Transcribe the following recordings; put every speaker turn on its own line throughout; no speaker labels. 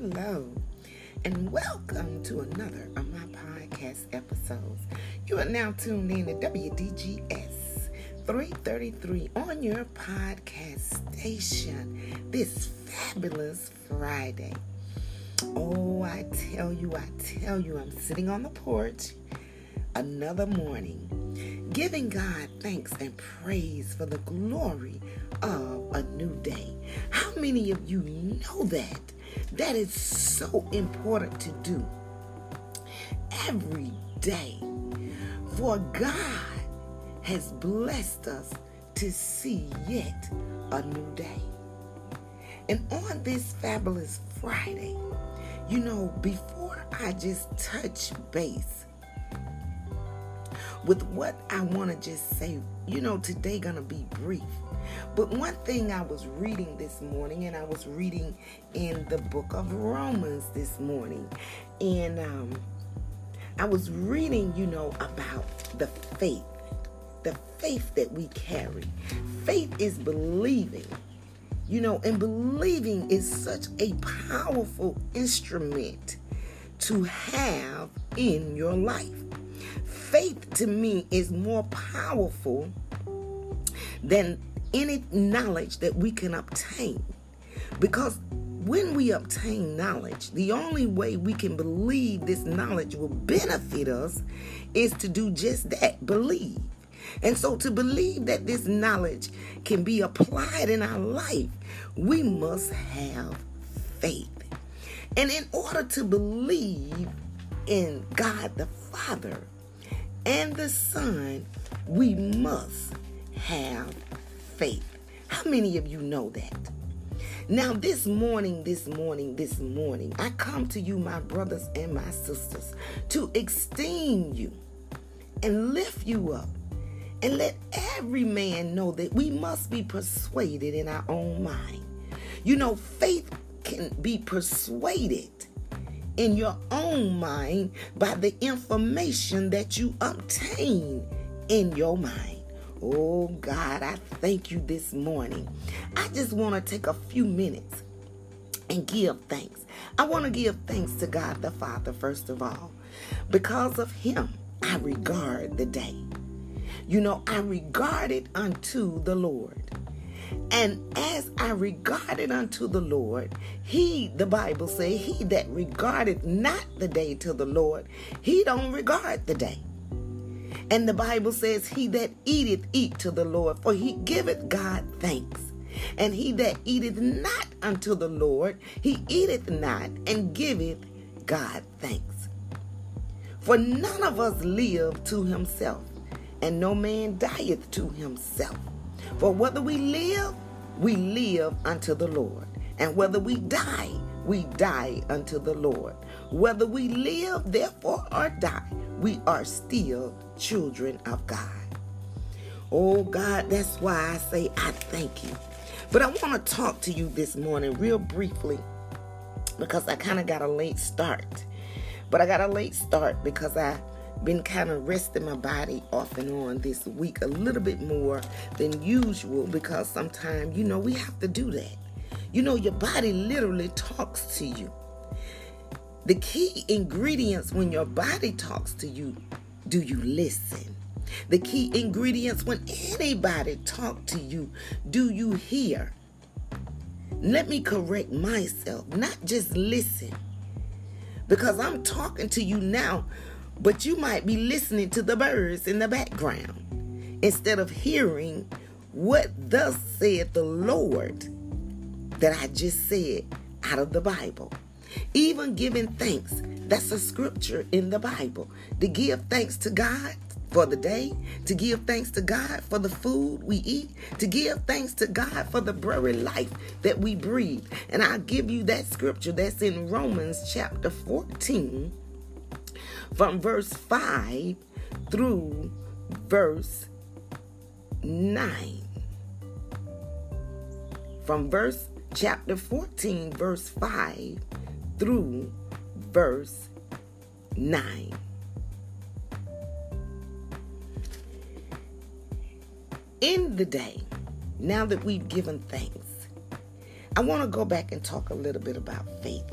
hello, and welcome to another of my podcast episodes. You are now tuned in to WDGS 333 on your podcast station this fabulous Friday. Oh, I tell you, I tell you, I'm sitting on the porch another morning, giving God thanks and praise for the glory of a new day. How many of you know that? That is so important to do every day. For God has blessed us to see yet a new day. And on this fabulous Friday, you know, before I just touch base with what I want to just say, you know, today gonna be brief. But one thing I was reading this morning, and I was reading in the book of Romans this morning, and um, I was reading, you know, about the faith, the faith that we carry. Faith is believing, you know, and believing is such a powerful instrument to have in your life. Faith to me is more powerful than any knowledge that we can obtain. Because when we obtain knowledge, the only way we can believe this knowledge will benefit us is to do just that believe. And so, to believe that this knowledge can be applied in our life, we must have faith. And in order to believe in God the Father and the Son, we must have faith. How many of you know that? Now, this morning, this morning, this morning, I come to you, my brothers and my sisters, to esteem you and lift you up and let every man know that we must be persuaded in our own mind. You know, faith can be persuaded in your own mind by the information that you obtain in your mind. Oh God, I thank you this morning. I just want to take a few minutes and give thanks. I want to give thanks to God the Father, first of all. Because of Him, I regard the day. You know, I regard it unto the Lord. And as I regarded unto the Lord, he, the Bible say, he that regardeth not the day to the Lord, he don't regard the day. And the Bible says, He that eateth, eat to the Lord, for he giveth God thanks. And he that eateth not unto the Lord, he eateth not and giveth God thanks. For none of us live to himself, and no man dieth to himself. For whether we live, we live unto the Lord. And whether we die, we die unto the Lord. Whether we live, therefore, or die, we are still children of God. Oh God, that's why I say I thank you. But I want to talk to you this morning, real briefly, because I kind of got a late start. But I got a late start because I've been kind of resting my body off and on this week a little bit more than usual because sometimes, you know, we have to do that. You know, your body literally talks to you. The key ingredients when your body talks to you do you listen? The key ingredients when anybody talk to you, do you hear? Let me correct myself, not just listen. Because I'm talking to you now, but you might be listening to the birds in the background instead of hearing what thus said the Lord that I just said out of the Bible. Even giving thanks, that's a scripture in the Bible. To give thanks to God for the day, to give thanks to God for the food we eat, to give thanks to God for the very life that we breathe. And I'll give you that scripture that's in Romans chapter 14, from verse 5 through verse 9. From verse chapter 14, verse 5 through verse 9. In the day, now that we've given thanks, I want to go back and talk a little bit about faith.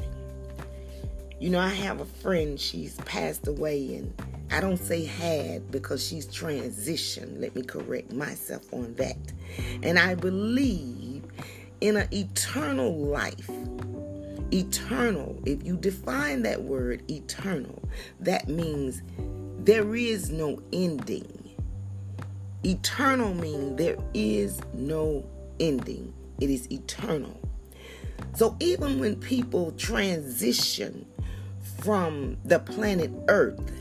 You know, I have a friend, she's passed away, and I don't say had because she's transitioned. Let me correct myself on that. And I believe in an eternal life. Eternal, if you define that word eternal, that means there is no ending. Eternal means there is no ending, it is eternal. So even when people transition from the planet Earth,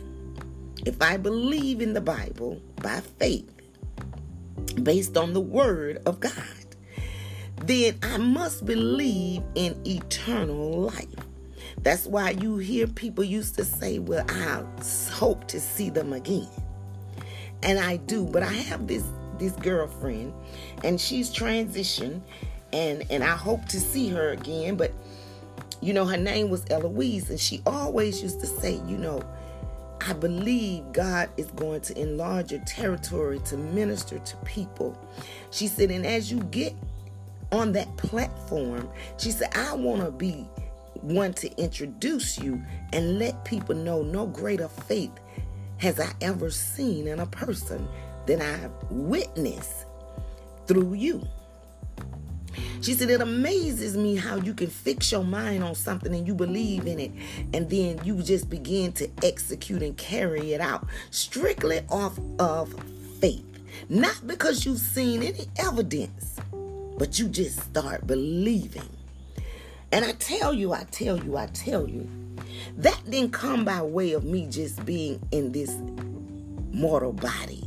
if I believe in the Bible by faith, based on the Word of God, then I must believe in eternal life. That's why you hear people used to say, Well, I hope to see them again. And I do, but I have this this girlfriend and she's transitioned and and I hope to see her again, but you know, her name was Eloise, and she always used to say, you know, I believe God is going to enlarge your territory to minister to people. She said, and as you get on that platform, she said, I want to be one to introduce you and let people know no greater faith has I ever seen in a person than I've witnessed through you. She said, It amazes me how you can fix your mind on something and you believe in it, and then you just begin to execute and carry it out strictly off of faith. Not because you've seen any evidence, but you just start believing. And I tell you, I tell you, I tell you, that didn't come by way of me just being in this mortal body.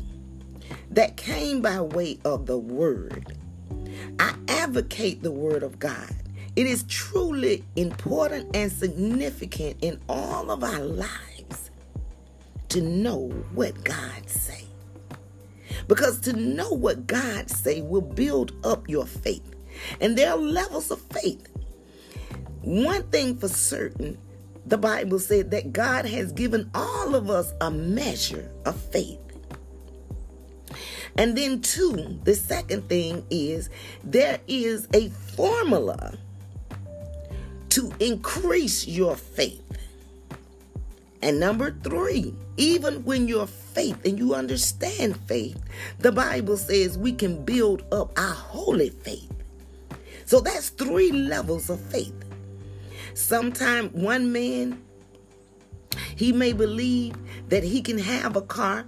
That came by way of the word. I advocate the Word of God. It is truly important and significant in all of our lives to know what God say. Because to know what God say will build up your faith. And there are levels of faith. One thing for certain, the Bible said that God has given all of us a measure of faith. And then, two, the second thing is there is a formula to increase your faith. And number three, even when your faith and you understand faith, the Bible says we can build up our holy faith. So that's three levels of faith. Sometimes one man, he may believe that he can have a car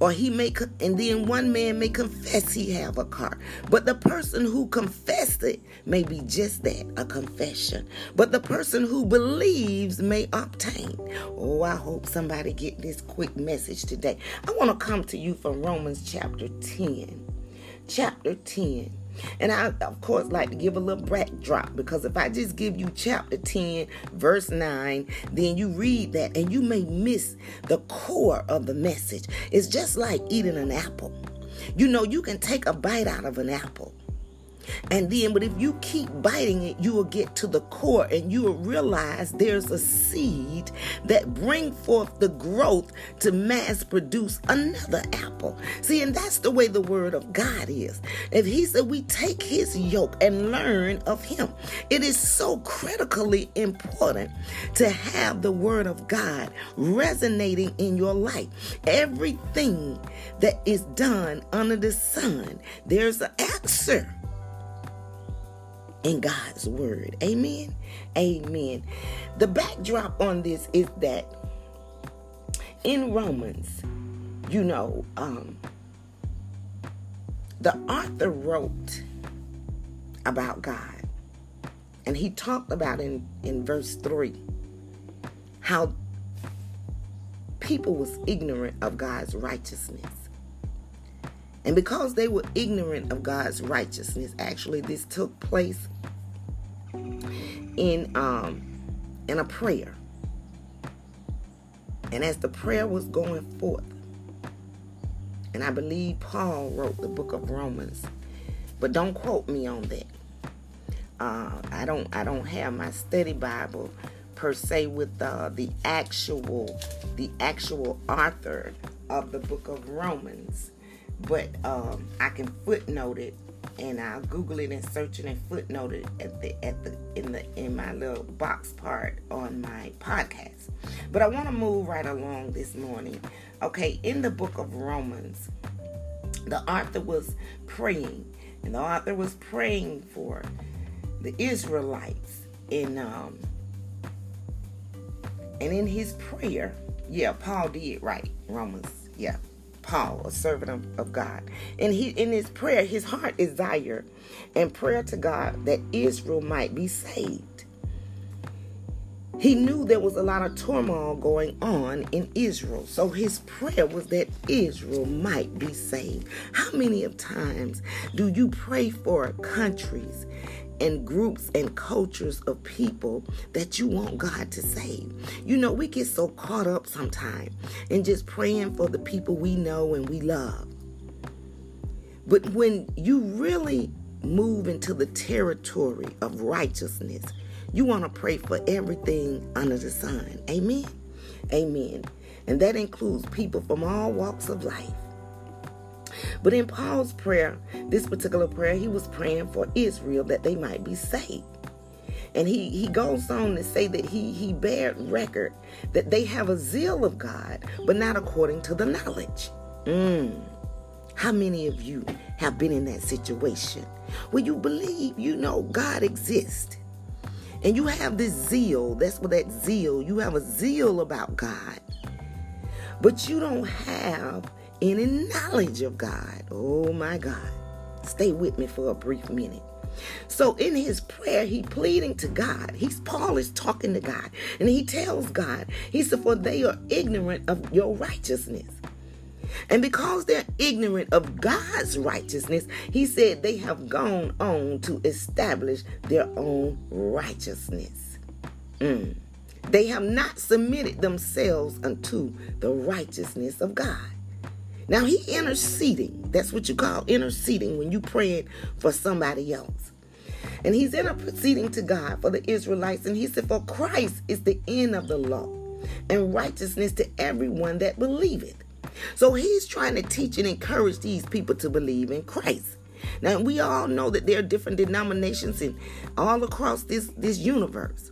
or he may and then one man may confess he have a car. But the person who confessed it may be just that a confession. But the person who believes may obtain. Oh i hope somebody get this quick message today. I want to come to you from romans chapter 10 chapter 10 and I, of course, like to give a little backdrop because if I just give you chapter 10, verse 9, then you read that and you may miss the core of the message. It's just like eating an apple. You know, you can take a bite out of an apple and then, but if you keep biting it, you will get to the core and you will realize there's a seed that bring forth the growth to mass produce another apple. See, and that's the way the word of God is. If he said we take his yoke and learn of him, it is so critically important to have the word of God resonating in your life. Everything that is done under the sun, there's an answer in God's word. Amen. Amen. The backdrop on this is that in Romans, you know, um, the author wrote about God. And he talked about in, in verse 3 how people was ignorant of God's righteousness. And because they were ignorant of God's righteousness, actually this took place in um in a prayer. And as the prayer was going forth, and I believe Paul wrote the book of Romans, but don't quote me on that. Uh, I don't I don't have my study Bible per se with uh, the actual the actual author of the book of Romans but um, I can footnote it and I'll Google it and search it and footnote it at the at the in the in my little box part on my podcast. But I want to move right along this morning. Okay, in the book of Romans, the author was praying, and the author was praying for the Israelites in um and in his prayer, yeah, Paul did right. Romans, yeah. Paul, a servant of, of God. And he in his prayer, his heart desire and prayer to God that Israel might be saved. He knew there was a lot of turmoil going on in Israel. So his prayer was that Israel might be saved. How many of times do you pray for countries and groups and cultures of people that you want God to save. You know, we get so caught up sometimes in just praying for the people we know and we love. But when you really move into the territory of righteousness, you want to pray for everything under the sun. Amen. Amen. And that includes people from all walks of life. But in Paul's prayer, this particular prayer, he was praying for Israel that they might be saved. And he, he goes on to say that he, he bared record that they have a zeal of God, but not according to the knowledge. Mm. How many of you have been in that situation where you believe you know God exists? And you have this zeal, that's what that zeal, you have a zeal about God, but you don't have any knowledge of God. Oh my God. Stay with me for a brief minute. So in his prayer, he pleading to God. He's Paul is talking to God, and he tells God, he said, "For they are ignorant of your righteousness." And because they're ignorant of God's righteousness, he said they have gone on to establish their own righteousness. Mm. They have not submitted themselves unto the righteousness of God. Now he interceding. That's what you call interceding when you praying for somebody else. And he's interceding to God for the Israelites. And he said, For Christ is the end of the law and righteousness to everyone that believeth. So he's trying to teach and encourage these people to believe in Christ. Now we all know that there are different denominations in all across this, this universe.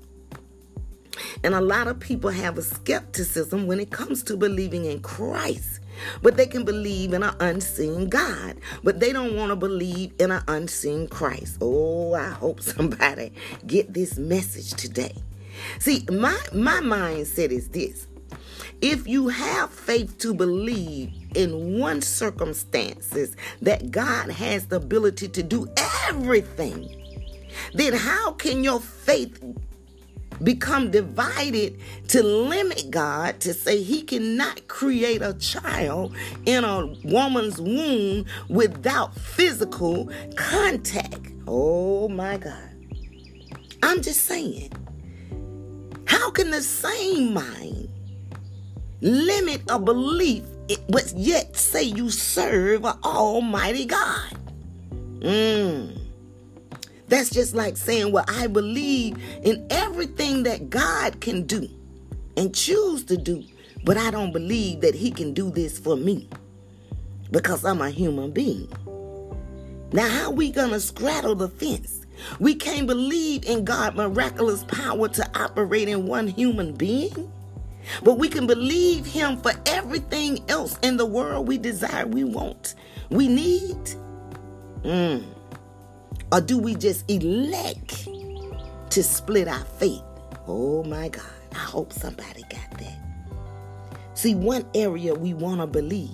And a lot of people have a skepticism when it comes to believing in Christ. But they can believe in an unseen God. But they don't want to believe in an unseen Christ. Oh, I hope somebody get this message today. See, my my mindset is this. If you have faith to believe in one circumstances that God has the ability to do everything, then how can your faith become divided to limit God to say he cannot create a child in a woman's womb without physical contact. Oh my God. I'm just saying. How can the same mind limit a belief but yet say you serve an almighty God? Mmm. That's just like saying, Well, I believe in everything that God can do and choose to do, but I don't believe that He can do this for me because I'm a human being. Now, how we gonna straddle the fence? We can't believe in God's miraculous power to operate in one human being, but we can believe Him for everything else in the world we desire, we want, we need. Mm. Or do we just elect to split our faith? Oh my God. I hope somebody got that. See, one area we want to believe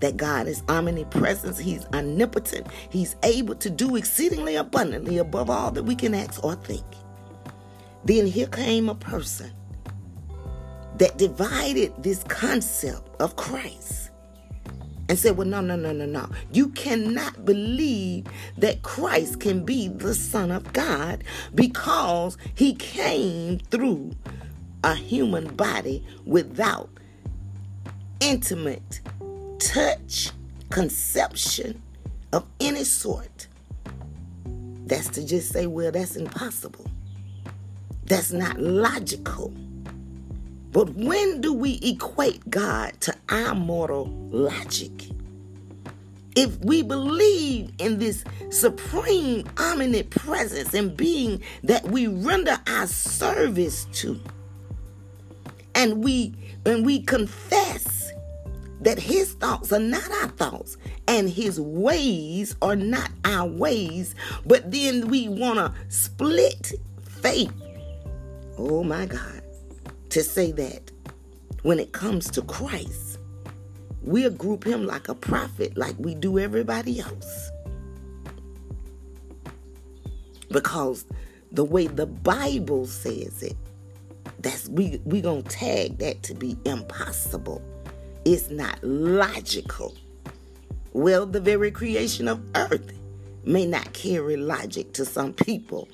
that God is omnipresent, He's omnipotent, He's able to do exceedingly abundantly above all that we can ask or think. Then here came a person that divided this concept of Christ and said, Well, no, no, no, no, no. You cannot believe that Christ can be the Son of God because he came through a human body without intimate touch, conception of any sort. That's to just say, Well, that's impossible. That's not logical. But when do we equate God to our mortal logic? if we believe in this supreme omniscient presence and being that we render our service to, and we and we confess that his thoughts are not our thoughts and his ways are not our ways, but then we want to split faith. Oh my God. To say that when it comes to Christ, we'll group him like a prophet, like we do everybody else. Because the way the Bible says it, that's we we gonna tag that to be impossible. It's not logical. Well, the very creation of earth may not carry logic to some people,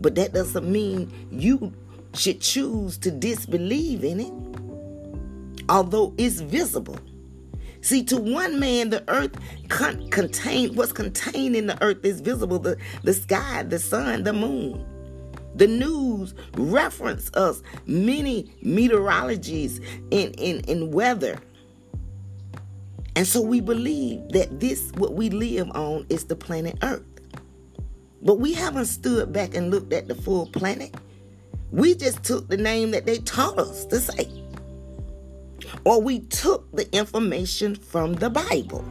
but that doesn't mean you should choose to disbelieve in it, although it's visible. See, to one man, the earth con- contained what's contained in the earth is visible the, the sky, the sun, the moon. The news reference us many meteorologies in, in, in weather. And so we believe that this, what we live on, is the planet Earth. But we haven't stood back and looked at the full planet. We just took the name that they taught us to say. Or we took the information from the Bible.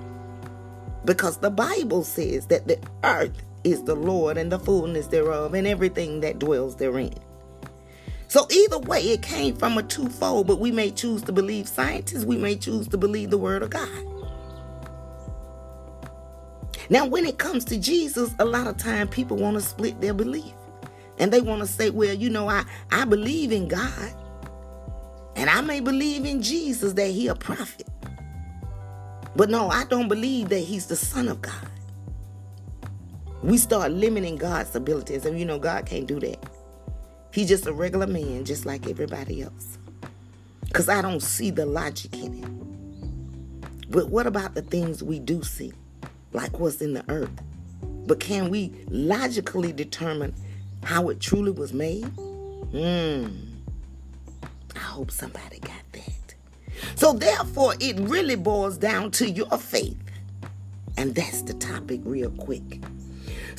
Because the Bible says that the earth is the Lord and the fullness thereof and everything that dwells therein. So either way, it came from a twofold, but we may choose to believe scientists, we may choose to believe the word of God. Now, when it comes to Jesus, a lot of time people want to split their belief. And they want to say, well, you know, I, I believe in God. And I may believe in Jesus that he a prophet. But no, I don't believe that he's the son of God we start limiting God's abilities. And you know, God can't do that. He's just a regular man, just like everybody else. Because I don't see the logic in it. But what about the things we do see, like what's in the earth? But can we logically determine how it truly was made? Hmm. I hope somebody got that. So, therefore, it really boils down to your faith. And that's the topic, real quick.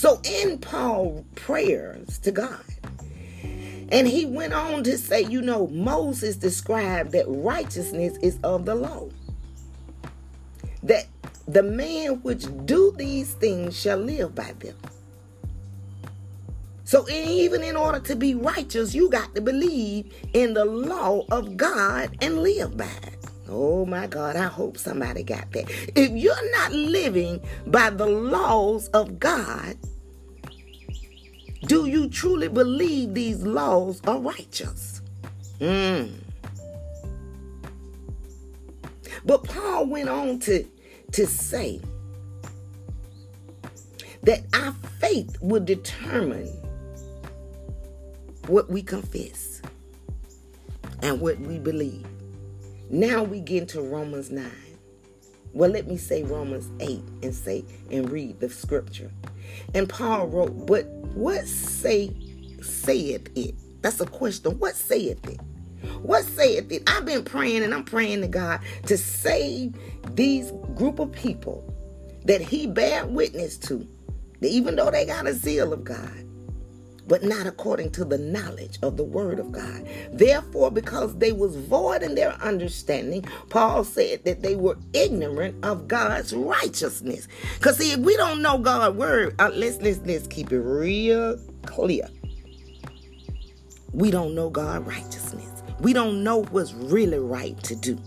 So in Paul prayers to God, and he went on to say, you know, Moses described that righteousness is of the law. That the man which do these things shall live by them. So even in order to be righteous, you got to believe in the law of God and live by it. Oh my God, I hope somebody got that. If you're not living by the laws of God, do you truly believe these laws are righteous? Mm. But Paul went on to, to say that our faith will determine what we confess and what we believe. Now we get into Romans 9. Well, let me say Romans 8 and say and read the scripture. And Paul wrote, But what say saith it? That's a question. What saith it? What saith it? I've been praying and I'm praying to God to save these group of people that He bear witness to, even though they got a zeal of God but not according to the knowledge of the word of God. Therefore, because they was void in their understanding, Paul said that they were ignorant of God's righteousness. Because see, if we don't know God's word, uh, let's let's let's keep it real clear. We don't know God's righteousness. We don't know what's really right to do.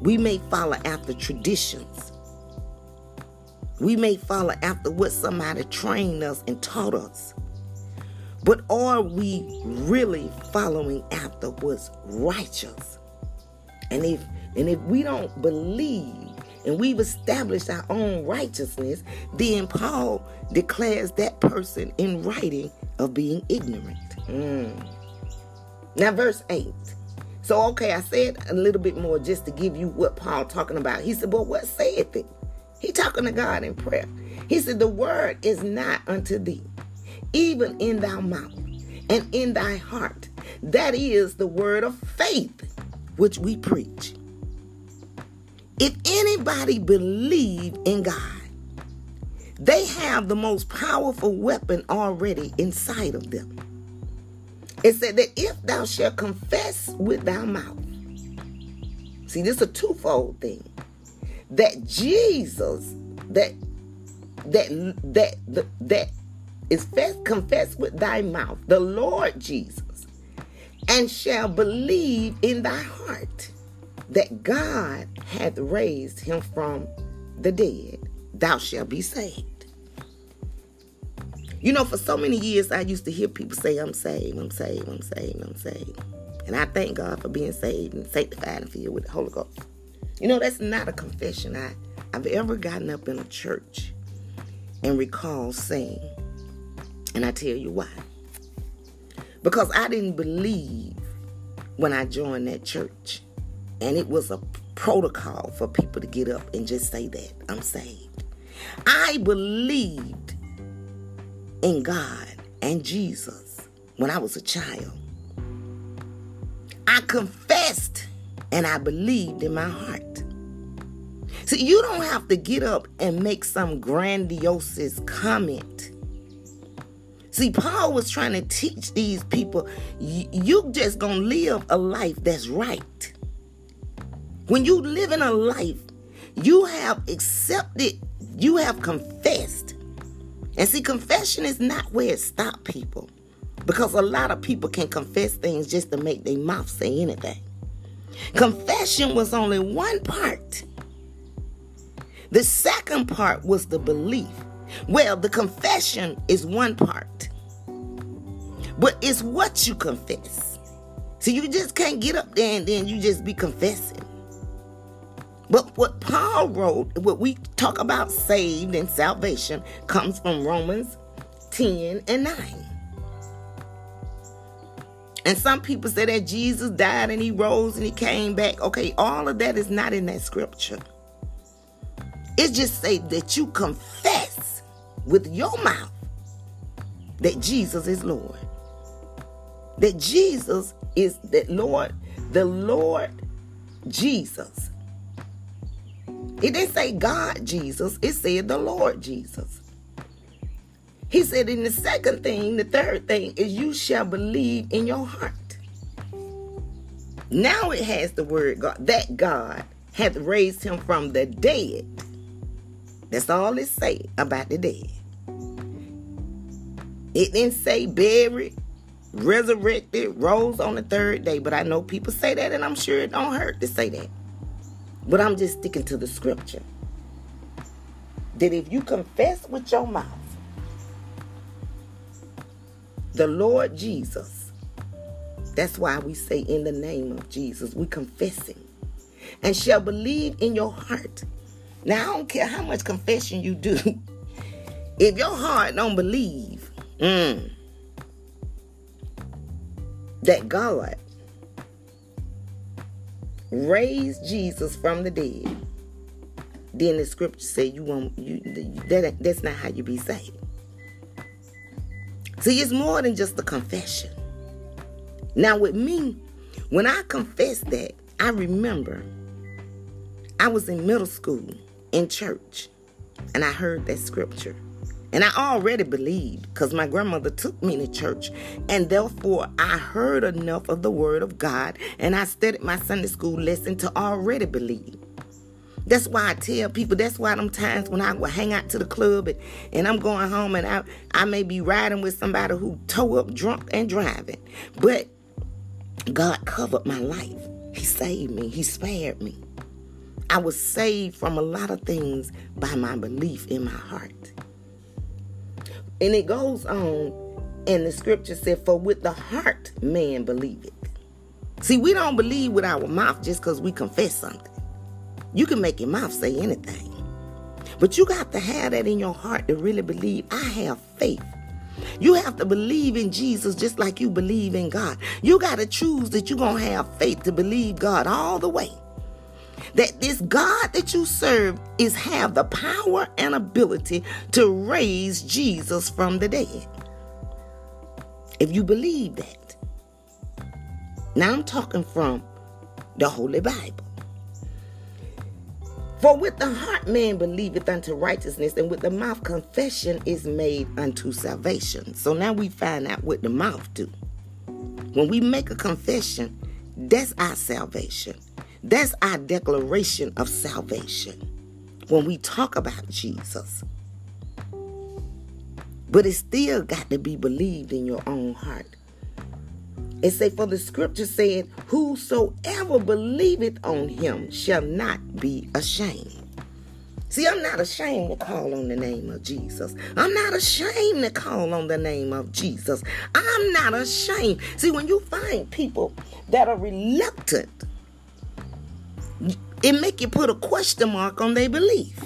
We may follow after traditions. We may follow after what somebody trained us and taught us. But are we really following after what's righteous? And if and if we don't believe and we've established our own righteousness, then Paul declares that person in writing of being ignorant. Mm. Now, verse 8. So, okay, I said a little bit more just to give you what Paul talking about. He said, Well, what saith it? He talking to God in prayer. He said, The word is not unto thee even in thy mouth and in thy heart. That is the word of faith which we preach. if anybody believe in God, they have the most powerful weapon already inside of them. It said that if thou shalt confess with thy mouth, see, this is a twofold thing. That Jesus, that that that that, that is confess with thy mouth, the Lord Jesus, and shall believe in thy heart that God hath raised him from the dead, thou shalt be saved. You know, for so many years, I used to hear people say, I'm saved, I'm saved, I'm saved, I'm saved. And I thank God for being saved and sanctified and filled with the Holy Ghost. You know, that's not a confession I, I've ever gotten up in a church and recall saying. And I tell you why. Because I didn't believe when I joined that church. And it was a protocol for people to get up and just say that I'm saved. I believed in God and Jesus when I was a child. I confessed and I believed in my heart. See, you don't have to get up and make some grandiose comment. See, Paul was trying to teach these people you just gonna live a life that's right. When you live in a life, you have accepted, you have confessed and see, confession is not where it stops people. Because a lot of people can confess things just to make their mouth say anything. Confession was only one part. The second part was the belief. Well, the confession is one part, but it's what you confess. So you just can't get up there and then you just be confessing. But what Paul wrote, what we talk about saved and salvation, comes from Romans 10 and 9. And some people say that Jesus died and he rose and he came back. Okay, all of that is not in that scripture. It just say that you confess with your mouth that Jesus is Lord. That Jesus is that Lord, the Lord Jesus it didn't say God Jesus, it said the Lord Jesus. He said, in the second thing, the third thing is you shall believe in your heart. Now it has the word God, that God hath raised him from the dead. That's all it say about the dead. It didn't say buried, resurrected, rose on the third day. But I know people say that, and I'm sure it don't hurt to say that. But I'm just sticking to the scripture. That if you confess with your mouth the Lord Jesus, that's why we say in the name of Jesus, we confessing, and shall believe in your heart. Now I don't care how much confession you do. if your heart don't believe mm, that God raised Jesus from the dead, then the scripture say you won't you that that's not how you be saved. See, it's more than just a confession. Now with me, when I confess that, I remember I was in middle school in church and I heard that scripture. And I already believed because my grandmother took me to church. And therefore, I heard enough of the word of God and I studied my Sunday school lesson to already believe. That's why I tell people, that's why them times when I go hang out to the club and, and I'm going home and I, I may be riding with somebody who tow up drunk and driving. But God covered my life. He saved me. He spared me. I was saved from a lot of things by my belief in my heart. And it goes on, and the scripture said, For with the heart man believeth. See, we don't believe with our mouth just because we confess something. You can make your mouth say anything. But you got to have that in your heart to really believe, I have faith. You have to believe in Jesus just like you believe in God. You got to choose that you're going to have faith to believe God all the way that this God that you serve is have the power and ability to raise Jesus from the dead. If you believe that. Now I'm talking from the Holy Bible. For with the heart man believeth unto righteousness, and with the mouth confession is made unto salvation. So now we find out what the mouth do. When we make a confession, that's our salvation. That's our declaration of salvation. When we talk about Jesus. But it still got to be believed in your own heart. It say, for the scripture said, Whosoever believeth on him shall not be ashamed. See, I'm not ashamed to call on the name of Jesus. I'm not ashamed to call on the name of Jesus. I'm not ashamed. See, when you find people that are reluctant, it make you put a question mark on their belief.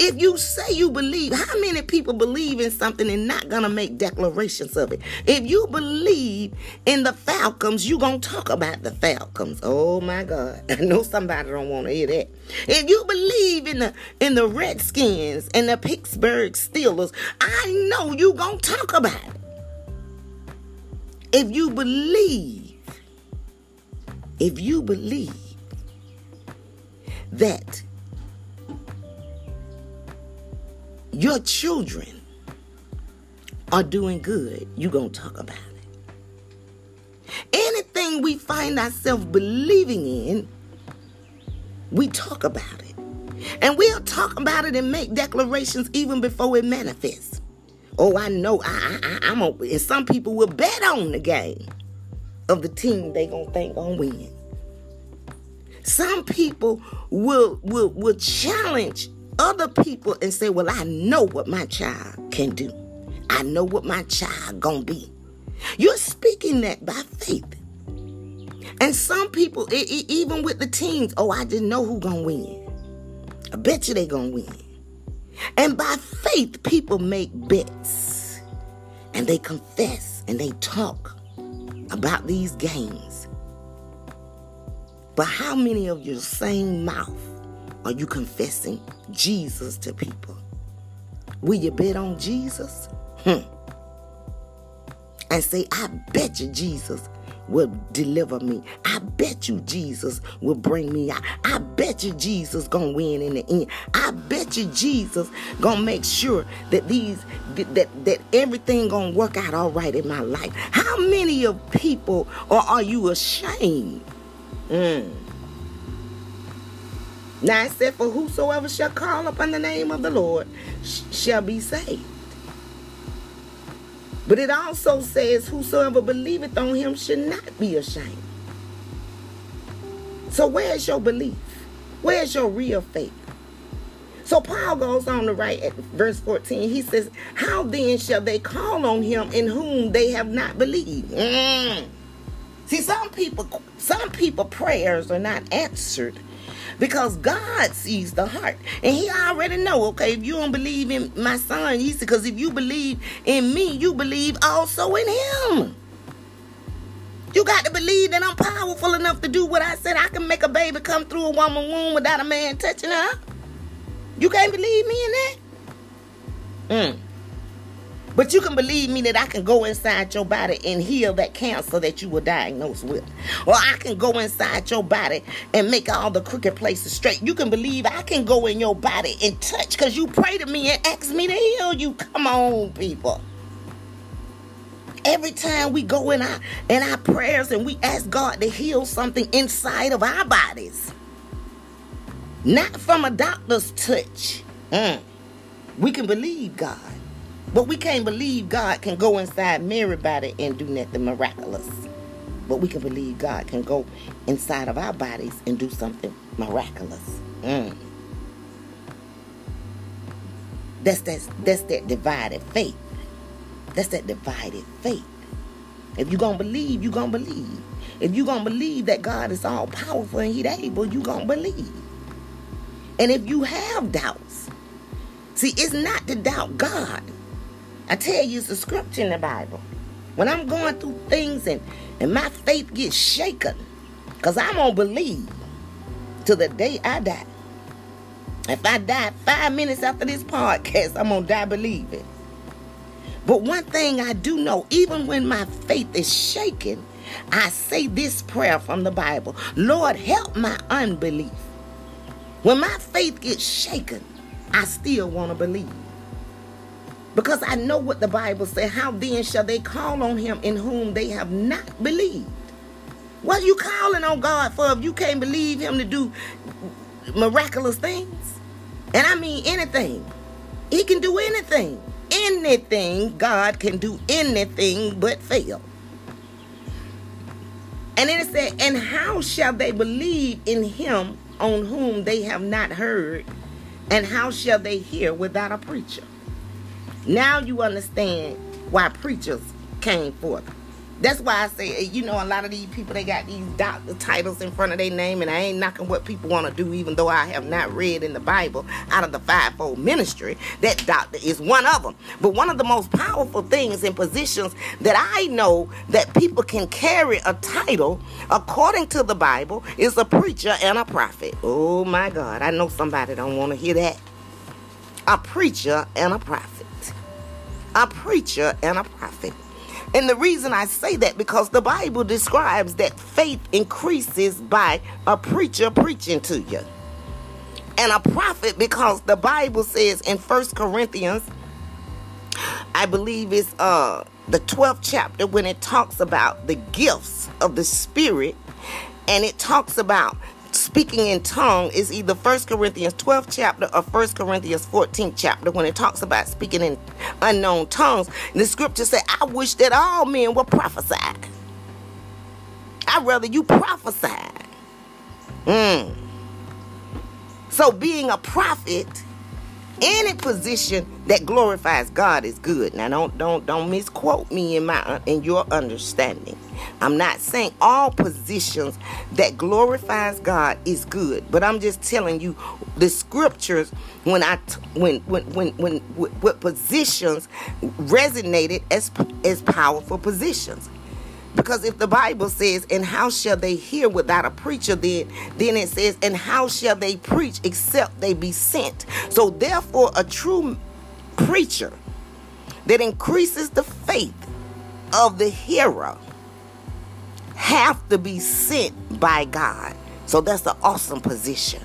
If you say you believe, how many people believe in something and not gonna make declarations of it? If you believe in the Falcons, you gonna talk about the Falcons. Oh my God. I know somebody don't want to hear that. If you believe in the in the Redskins and the Pittsburgh Steelers, I know you gonna talk about it. If you believe, if you believe that your children are doing good, you're going to talk about it. Anything we find ourselves believing in, we talk about it. And we'll talk about it and make declarations even before it manifests. Oh, I know. I, I, I'm a, and some people will bet on the game of the team they gonna think gonna win. Some people will will will challenge other people and say, Well, I know what my child can do. I know what my child gonna be. You're speaking that by faith. And some people, it, it, even with the teens, oh, I didn't know who gonna win. I bet you they gonna win. And by faith, people make bets and they confess and they talk about these games. But how many of your same mouth are you confessing Jesus to people? Will you bet on Jesus? Hmm. And say, I bet you Jesus will deliver me. I bet you Jesus will bring me out. I bet you Jesus gonna win in the end. I bet you Jesus gonna make sure that these that that everything gonna work out all right in my life. How many of people or are you ashamed? Mm. Now it said, For whosoever shall call upon the name of the Lord sh- shall be saved. But it also says, Whosoever believeth on him should not be ashamed. So where's your belief? Where's your real faith? So Paul goes on to write at verse 14. He says, How then shall they call on him in whom they have not believed? Mm. See, some people, some people prayers are not answered because God sees the heart. And he already know, okay, if you don't believe in my son, he said, because if you believe in me, you believe also in him. You got to believe that I'm powerful enough to do what I said. I can make a baby come through a woman womb without a man touching her. You can't believe me in that? Mm. But you can believe me that I can go inside your body and heal that cancer that you were diagnosed with. Or I can go inside your body and make all the crooked places straight. You can believe I can go in your body and touch because you pray to me and ask me to heal you. Come on, people. Every time we go in our in our prayers and we ask God to heal something inside of our bodies, not from a doctor's touch, mm, we can believe God. But we can't believe God can go inside Mary's body and do nothing miraculous. But we can believe God can go inside of our bodies and do something miraculous. Mm. That's, that's, that's that divided faith. That's that divided faith. If you're going to believe, you're going to believe. If you're going to believe that God is all powerful and He's able, you're going to believe. And if you have doubts, see, it's not to doubt God. I tell you, it's a scripture in the Bible. When I'm going through things and, and my faith gets shaken, because I'm going to believe till the day I die. If I die five minutes after this podcast, I'm going to die believing. But one thing I do know, even when my faith is shaken, I say this prayer from the Bible Lord, help my unbelief. When my faith gets shaken, I still want to believe. Because I know what the Bible says. How then shall they call on him in whom they have not believed? What you calling on God for if you can't believe him to do miraculous things? And I mean anything. He can do anything. Anything. God can do anything but fail. And then it said, And how shall they believe in him on whom they have not heard? And how shall they hear without a preacher? Now you understand why preachers came forth. That's why I say, you know, a lot of these people, they got these doctor titles in front of their name, and I ain't knocking what people want to do, even though I have not read in the Bible out of the fivefold ministry that doctor is one of them. But one of the most powerful things and positions that I know that people can carry a title according to the Bible is a preacher and a prophet. Oh my God, I know somebody don't want to hear that. A preacher and a prophet. A preacher and a prophet. And the reason I say that because the Bible describes that faith increases by a preacher preaching to you. And a prophet because the Bible says in First Corinthians, I believe it's uh the 12th chapter when it talks about the gifts of the spirit and it talks about speaking in tongue is either First Corinthians 12th chapter or First Corinthians 14th chapter when it talks about speaking in unknown tongues. The scripture say, I wish that all men were prophesy. I'd rather you prophesy. Mm. So being a prophet any position that glorifies God is good. Now don't don't don't misquote me in my in your understanding. I'm not saying all positions that glorifies God is good, but I'm just telling you the scriptures when I when when when when what positions resonated as as powerful positions. Because if the Bible says, and how shall they hear without a preacher, then, then it says, and how shall they preach except they be sent? So therefore, a true preacher that increases the faith of the hearer have to be sent by God. So that's the awesome position.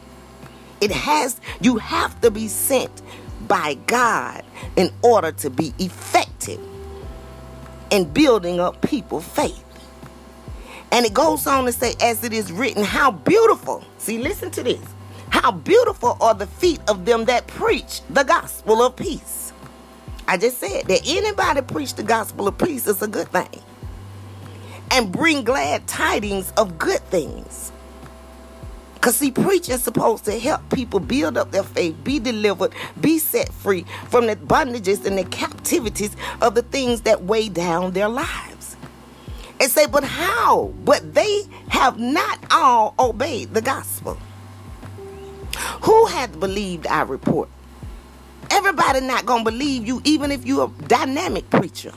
It has, you have to be sent by God in order to be effective in building up people's faith. And it goes on to say, as it is written, how beautiful. See, listen to this. How beautiful are the feet of them that preach the gospel of peace. I just said that anybody preach the gospel of peace is a good thing. And bring glad tidings of good things. Because, see, preaching is supposed to help people build up their faith, be delivered, be set free from the bondages and the captivities of the things that weigh down their lives. And say, but how? But they have not all obeyed the gospel. Who hath believed our report? Everybody not going to believe you, even if you're a dynamic preacher.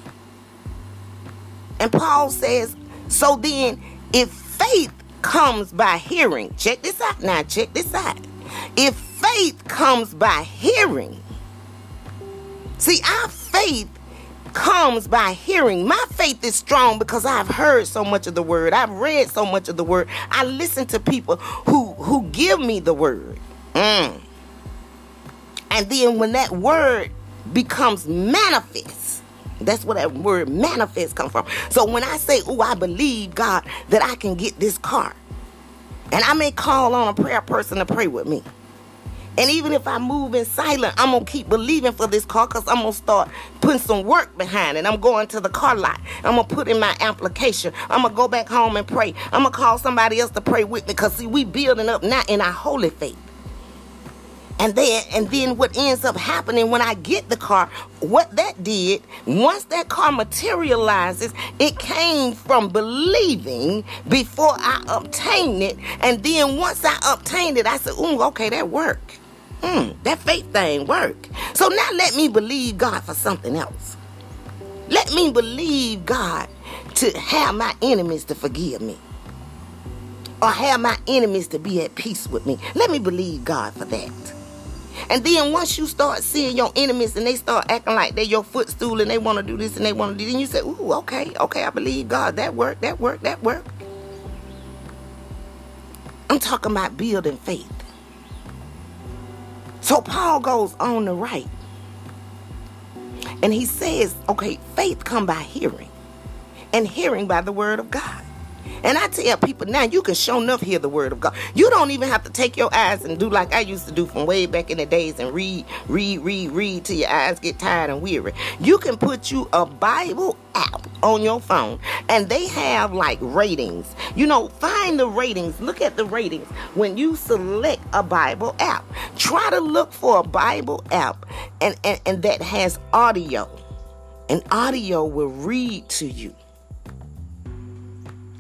And Paul says, so then, if faith comes by hearing. Check this out now. Check this out. If faith comes by hearing, see, our faith comes by hearing. My faith is strong because I've heard so much of the word. I've read so much of the word. I listen to people who who give me the word. Mm. And then when that word becomes manifest, that's where that word manifest come from. So when I say, oh, I believe God that I can get this car. And I may call on a prayer person to pray with me. And even if I move in silent, I'm to keep believing for this car because I'm to start putting some work behind it. I'm going to the car lot. I'm to put in my application. I'm to go back home and pray. I'm to call somebody else to pray with me because, see, we building up now in our holy faith. And then and then what ends up happening when I get the car, what that did, once that car materializes, it came from believing before I obtained it. And then once I obtained it, I said, ooh, okay, that worked. Hmm, that faith thing worked. So now let me believe God for something else. Let me believe God to have my enemies to forgive me. Or have my enemies to be at peace with me. Let me believe God for that. And then once you start seeing your enemies and they start acting like they're your footstool and they want to do this and they want to do, this, then you say, "Ooh, okay, okay, I believe God. That worked. That worked. That worked." I'm talking about building faith. So Paul goes on to write. And he says, okay, faith come by hearing, and hearing by the word of God. And I tell people now, you can show enough hear the word of God. You don't even have to take your eyes and do like I used to do from way back in the days and read, read, read, read till your eyes get tired and weary. You can put you a Bible app on your phone and they have like ratings. You know, find the ratings. Look at the ratings when you select a Bible app. Try to look for a Bible app and, and, and that has audio. And audio will read to you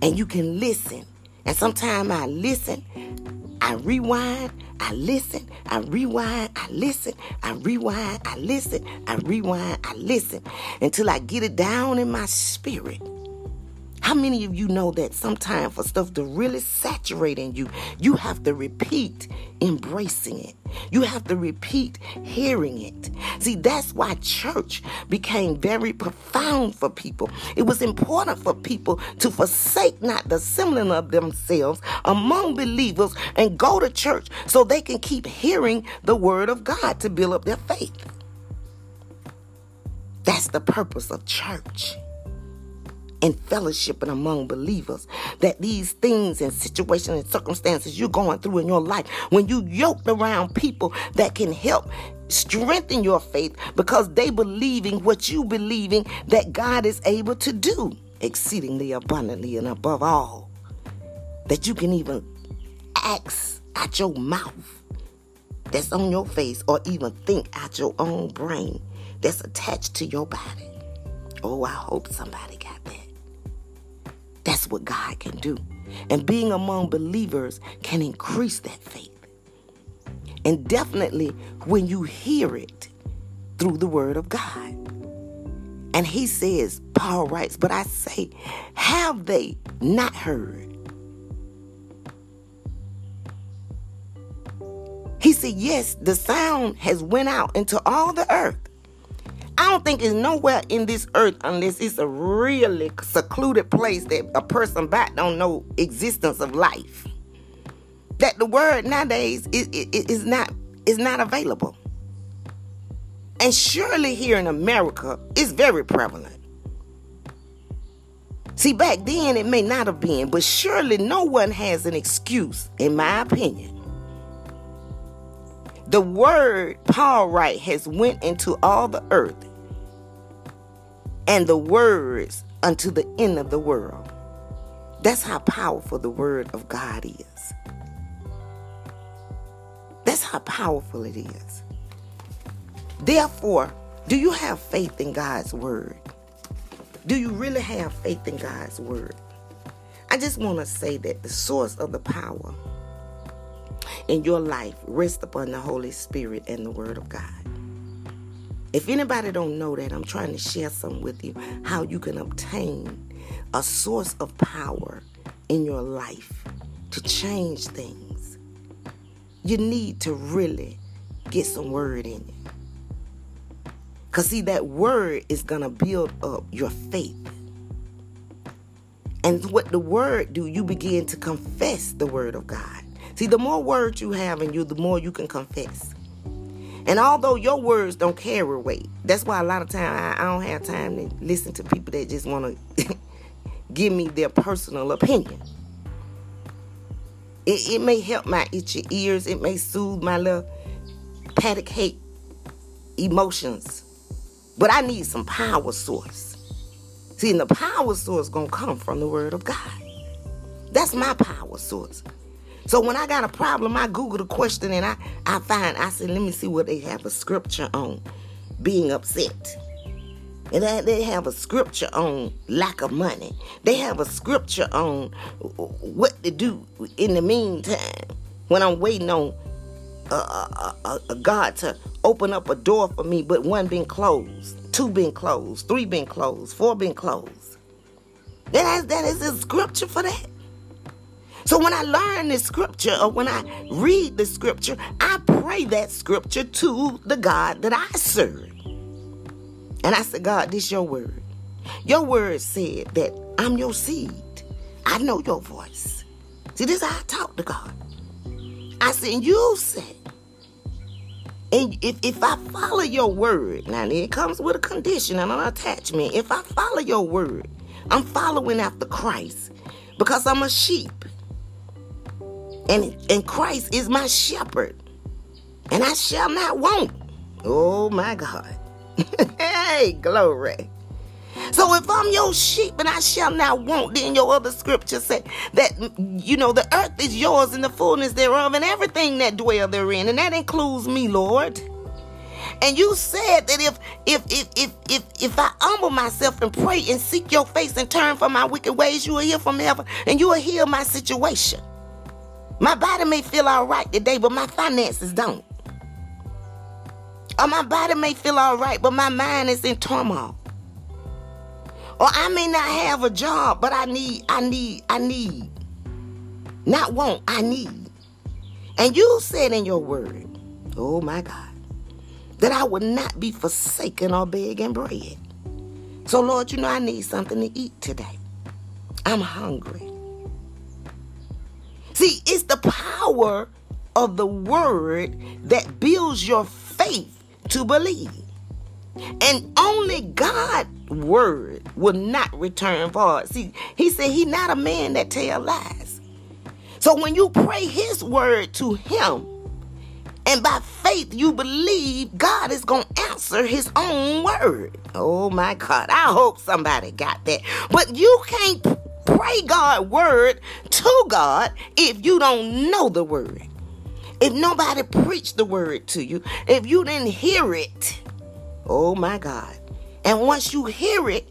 and you can listen. And sometimes I listen, I rewind, I listen, I rewind, I listen, I rewind, I listen, I rewind, I listen until I get it down in my spirit. How many of you know that sometimes for stuff to really saturate in you, you have to repeat embracing it? You have to repeat hearing it. See, that's why church became very profound for people. It was important for people to forsake not the assembling of themselves among believers and go to church so they can keep hearing the word of God to build up their faith. That's the purpose of church and among believers. That these things and situations and circumstances you're going through in your life, when you yoked around people that can help strengthen your faith because they believing what you believing that God is able to do exceedingly abundantly and above all. That you can even ask at your mouth that's on your face or even think out your own brain that's attached to your body. Oh, I hope somebody got that. That's what God can do. And being among believers can increase that faith. And definitely when you hear it through the word of God. And he says, Paul writes, but I say, have they not heard? He said, yes, the sound has went out into all the earth. I don't think it's nowhere in this earth unless it's a really secluded place that a person back don't know existence of life. That the word nowadays is, is, is not is not available. And surely here in America, it's very prevalent. See, back then it may not have been, but surely no one has an excuse, in my opinion. The word Paul writes has went into all the earth, and the words unto the end of the world. That's how powerful the word of God is. That's how powerful it is. Therefore, do you have faith in God's word? Do you really have faith in God's word? I just want to say that the source of the power in your life rest upon the Holy Spirit and the Word of God. If anybody don't know that, I'm trying to share some with you how you can obtain a source of power in your life to change things. You need to really get some word in you. Because, see, that word is to build up your faith. And what the word do, you begin to confess the word of God. See, the more words you have in you, the more you can confess. And although your words don't carry weight, that's why a lot of time I, I don't have time to listen to people that just want to give me their personal opinion. It, it may help my itchy ears. It may soothe my little paddock hate emotions. But I need some power source. See, and the power source gonna come from the word of God. That's my power source. So when I got a problem, I Google the question and I, I find, I said, let me see what they have a scripture on being upset. And that they have a scripture on lack of money. They have a scripture on what to do in the meantime when I'm waiting on a, a, a, a God to open up a door for me, but one been closed, two been closed, three been closed, four been closed. That is, that is a scripture for that. So when I learn the scripture or when I read the scripture, I pray that scripture to the God that I serve. And I said, God, this your word. Your word said that I'm your seed. I know your voice. See, this is how I talk to God. I said, you said And if, if I follow your word, now it comes with a condition and an attachment. If I follow your word, I'm following after Christ because I'm a sheep. And, and Christ is my shepherd. And I shall not want. Oh my God. hey, glory. So if I'm your sheep and I shall not want, then your other scripture say that you know the earth is yours and the fullness thereof and everything that dwell therein, and that includes me, Lord. And you said that if if if if if if I humble myself and pray and seek your face and turn from my wicked ways, you will hear from heaven and you will heal my situation. My body may feel all right today, but my finances don't. Or my body may feel all right, but my mind is in turmoil. Or I may not have a job, but I need, I need, I need. Not want, I need. And you said in your word, oh my God, that I would not be forsaken or begging bread. So, Lord, you know I need something to eat today. I'm hungry. See, it's the power of the word that builds your faith to believe. And only God's word will not return void. See, he said he not a man that tell lies. So when you pray his word to him, and by faith you believe God is going to answer his own word. Oh my God. I hope somebody got that. But you can't pray God word to God if you don't know the word. If nobody preached the word to you, if you didn't hear it, oh my God. And once you hear it,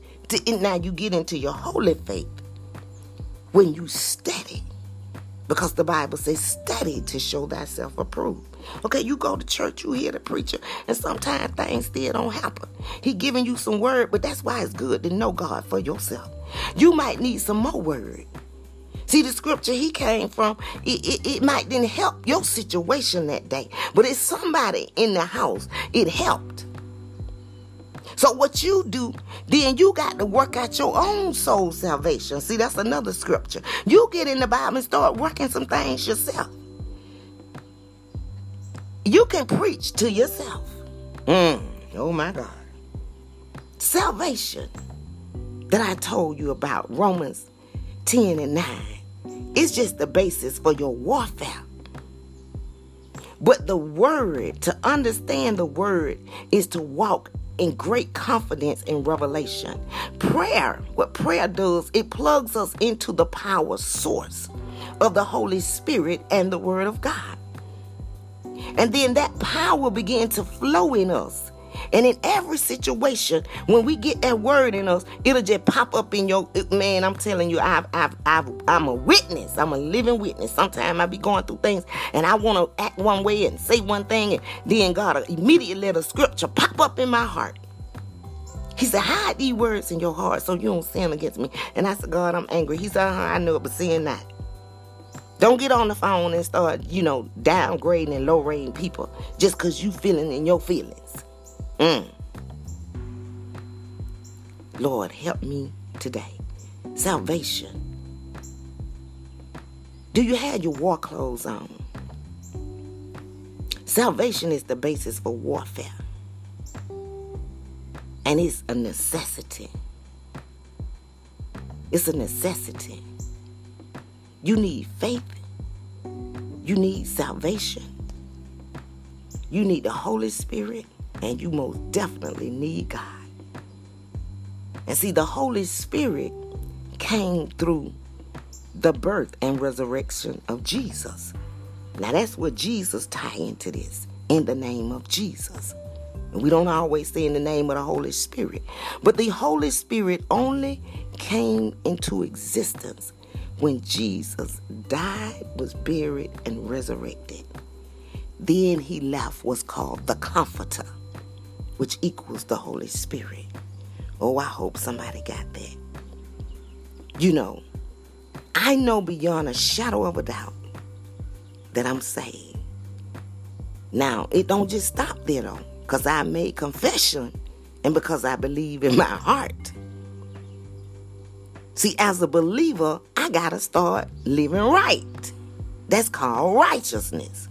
now you get into your holy faith when you study. Because the Bible says, study to show thyself approved. Okay, you go to church, you hear the preacher, and sometimes things still don't happen. He giving you some word, but that's why it's good to know God for yourself. You might need some more word. See, the scripture he came from, it, it, it might didn't help your situation that day, but it's somebody in the house, it helped. So what you do, then you got to work out your own soul salvation. See, that's another scripture. You get in the Bible and start working some things yourself. You can preach to yourself. Mm, oh my God. Salvation that I told you about, Romans 10 and 9. It's just the basis for your warfare. But the word, to understand the word, is to walk in great confidence in revelation. Prayer, what prayer does, it plugs us into the power source of the Holy Spirit and the Word of God. And then that power begin to flow in us and in every situation, when we get that word in us, it'll just pop up in your man. I'm telling you, I've, I've, I've, I'm a witness. I'm a living witness. Sometimes I be going through things and I want to act one way and say one thing, and then God immediately let a scripture pop up in my heart. He said, hide these words in your heart so you don't sin against me. And I said, God, I'm angry. He said, uh-huh, I know it, but sin not. Don't get on the phone and start, you know, downgrading and low people just because you feeling in your feelings. Mm. Lord, help me today. Salvation. Do you have your war clothes on? Salvation is the basis for warfare. And it's a necessity. It's a necessity. You need faith. You need salvation. You need the Holy Spirit. And you most definitely need God. And see, the Holy Spirit came through the birth and resurrection of Jesus. Now that's what Jesus tie into this. In the name of Jesus. And we don't always say in the name of the Holy Spirit. But the Holy Spirit only came into existence when Jesus died, was buried, and resurrected. Then he left what's called the Comforter which equals the Holy Spirit. Oh, I hope somebody got that. You know, I know beyond a shadow of a doubt that I'm saved. Now, it don't just stop there though, because I made confession and because I believe in my heart. See, as a believer, I got to start living right. That's called righteousness.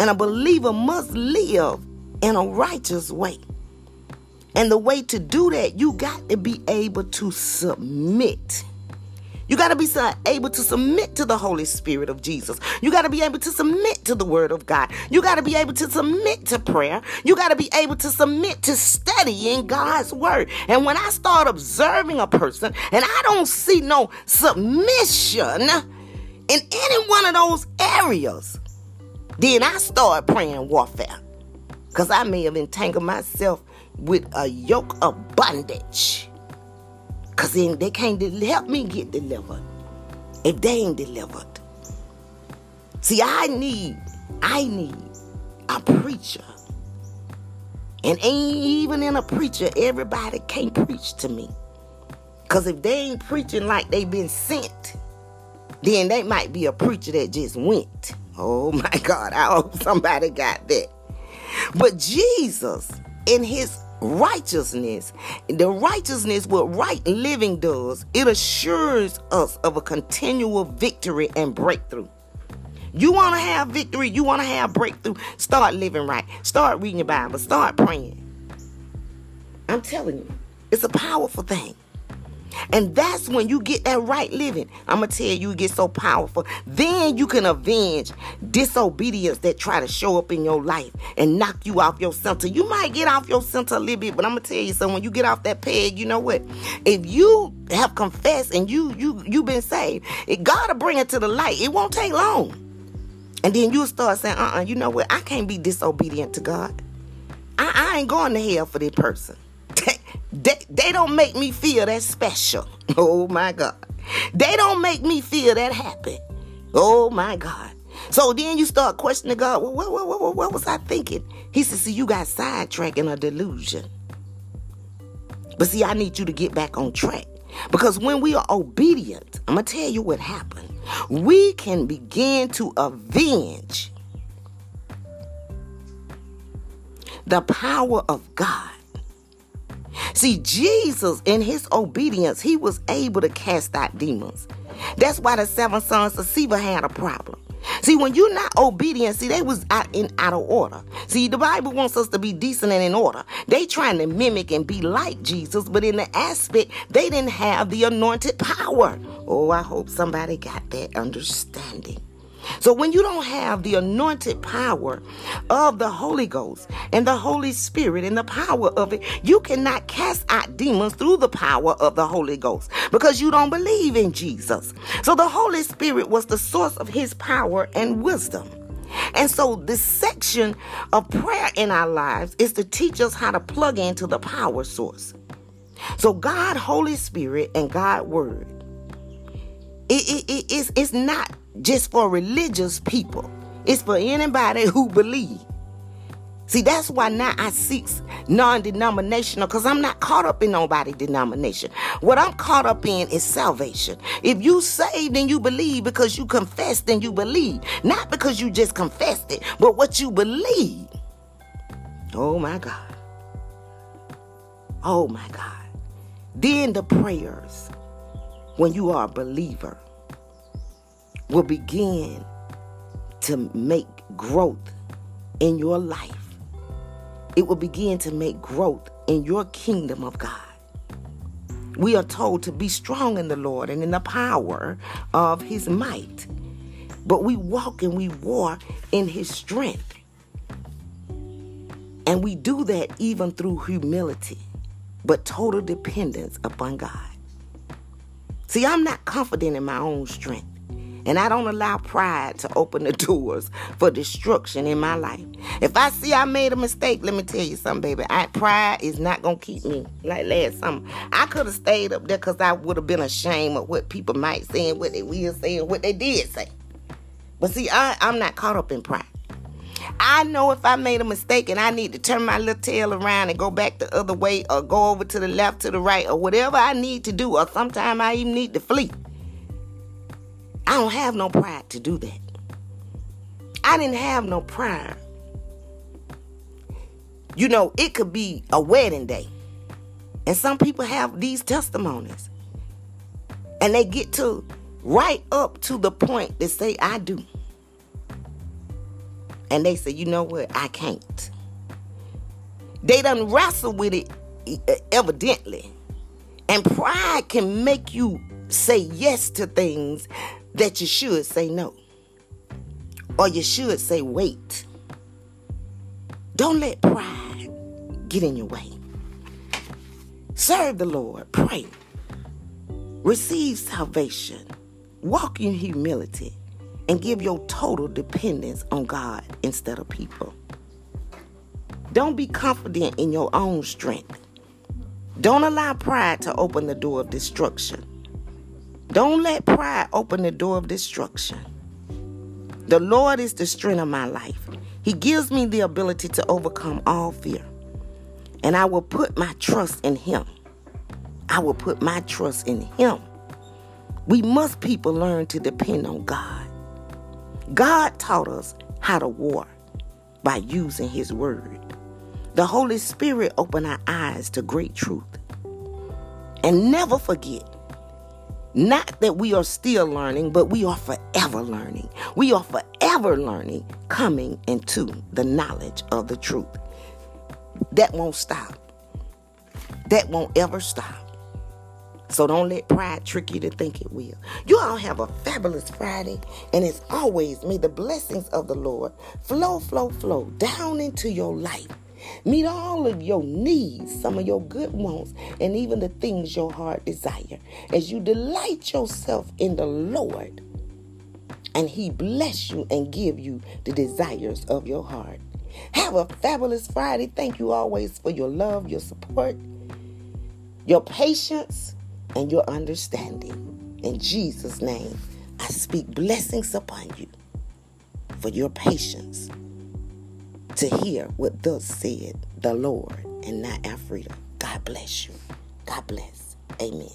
And a believer must live in a righteous way. And the way to do that, you got to be able to submit. You got to be able to submit to the Holy Spirit of Jesus. You got to be able to submit to the Word of God. You got to be able to submit to prayer. You got to be able to submit to studying God's Word. And when I start observing a person and I don't see no submission in any one of those areas, then I start praying warfare. Because I may have entangled myself with a yoke of bondage. Because then they can't help me get delivered if they ain't delivered. See, I need, I need a preacher. And ain't even in a preacher, everybody can't preach to me. Because if they ain't preaching like they been sent, then they might be a preacher that just went. Oh my God, I hope somebody got that. But Jesus, in his righteousness, the righteousness what right living does, it assures us of a continual victory and breakthrough. You want to have victory, you want to have breakthrough, start living right. Start reading your Bible, start praying. I'm telling you, it's a powerful thing. And that's when you get that right living. I'm to tell you, you get so powerful. Then you can avenge disobedience that try to show up in your life and knock you off your center. You might get off your center a little bit, but I'm to tell you something. When you get off that peg, you know what? If you have confessed and you you you been saved, it will bring it to the light. It won't take long. And then you'll start saying, uh-uh, you know what? I can't be disobedient to God. I, I ain't going to hell for this person. They, they don't make me feel that special. Oh my God. They don't make me feel that happy. Oh my God. So then you start questioning God. Well, what, what, what, what was I thinking? He said, See, you got sidetracked in a delusion. But see, I need you to get back on track. Because when we are obedient, I'm going to tell you what happened. We can begin to avenge the power of God See, Jesus, in his obedience, he was able to cast out demons. That's why the seven sons of Sceva had a problem. See, when you're not obedient, see, they was out in out of order. See, the Bible wants us to be decent and in order. They trying to mimic and be like Jesus, but in the aspect, they didn't have the anointed power. Oh, I hope somebody got that understanding. So when you don't have the anointed power of the Holy Ghost and the Holy Spirit and the power of it, you cannot cast out demons through the power of the Holy Ghost because you don't believe in Jesus. So the Holy Spirit was the source of his power and wisdom. And so, this section of prayer in our lives is to teach us how to plug into the power source. So, God, Holy Spirit, and God Word, it, it, it, it's, it's not just for religious people. It's for anybody who believe. See, that's why now I seek non-denominational because I'm not caught up in nobody denomination. What I'm caught up in is salvation. If you saved and you believe because you confessed and you believe, not because you just confessed it, but what you believe. Oh my God. Oh my God. Then the prayers when you are a believer will begin to make growth in your life. It will begin to make growth in your kingdom of God. We are told to be strong in the Lord and in the power of his might. But we walk and we war in his strength. And we do that even through humility, but total dependence upon God. See, I'm not confident in my own strength. And I don't allow pride to open the doors for destruction in my life. If I see I made a mistake, let me tell you something, baby. I, pride is not going to keep me. Like last summer, I could have stayed up there because I would have been ashamed of what people might say and what they will say and what they did say. But see, I, I'm not caught up in pride. I know if I made a mistake and I need to turn my little tail around and go back the other way or go over to the left, to the right, or whatever I need to do, or sometimes I even need to flee. I don't have no pride to do that. I didn't have no pride. You know, it could be a wedding day. And some people have these testimonies. And they get to right up to the point that say, I do. And they say, you know what? I can't. They done wrestle with it evidently. And pride can make you say yes to things that you should say no. Or you should say wait. Don't let pride get in your way. Serve the Lord. Pray. Receive salvation. Walk in humility. And give your total dependence on God instead of people. Don't be confident in your own strength. Don't allow pride to open the door of destruction. Don't let pride open the door of destruction. The Lord is the strength of my life. He gives me the ability to overcome all fear. And I will put my trust in Him. I will put my trust in Him. We must, people, learn to depend on God. God taught us how to war by using His Word. The Holy Spirit opened our eyes to great truth. And never forget, not that we are still learning, but we are forever learning. We are forever learning, coming into the knowledge of the truth. That won't stop. That won't ever stop. So don't let pride trick you to think it will. You all have a fabulous Friday. And as always, may the blessings of the Lord flow, flow, flow down into your life Meet all of your needs, some of your good wants, and even the things your heart desire. As you delight yourself in the Lord, and He bless you and give you the desires of your heart. Have a fabulous Friday. Thank you always for your love, your support, your patience, and your understanding. In Jesus' name, I speak blessings upon you for your patience to hear what thus said the Lord and not Alfreda. God bless you. God bless. Amen.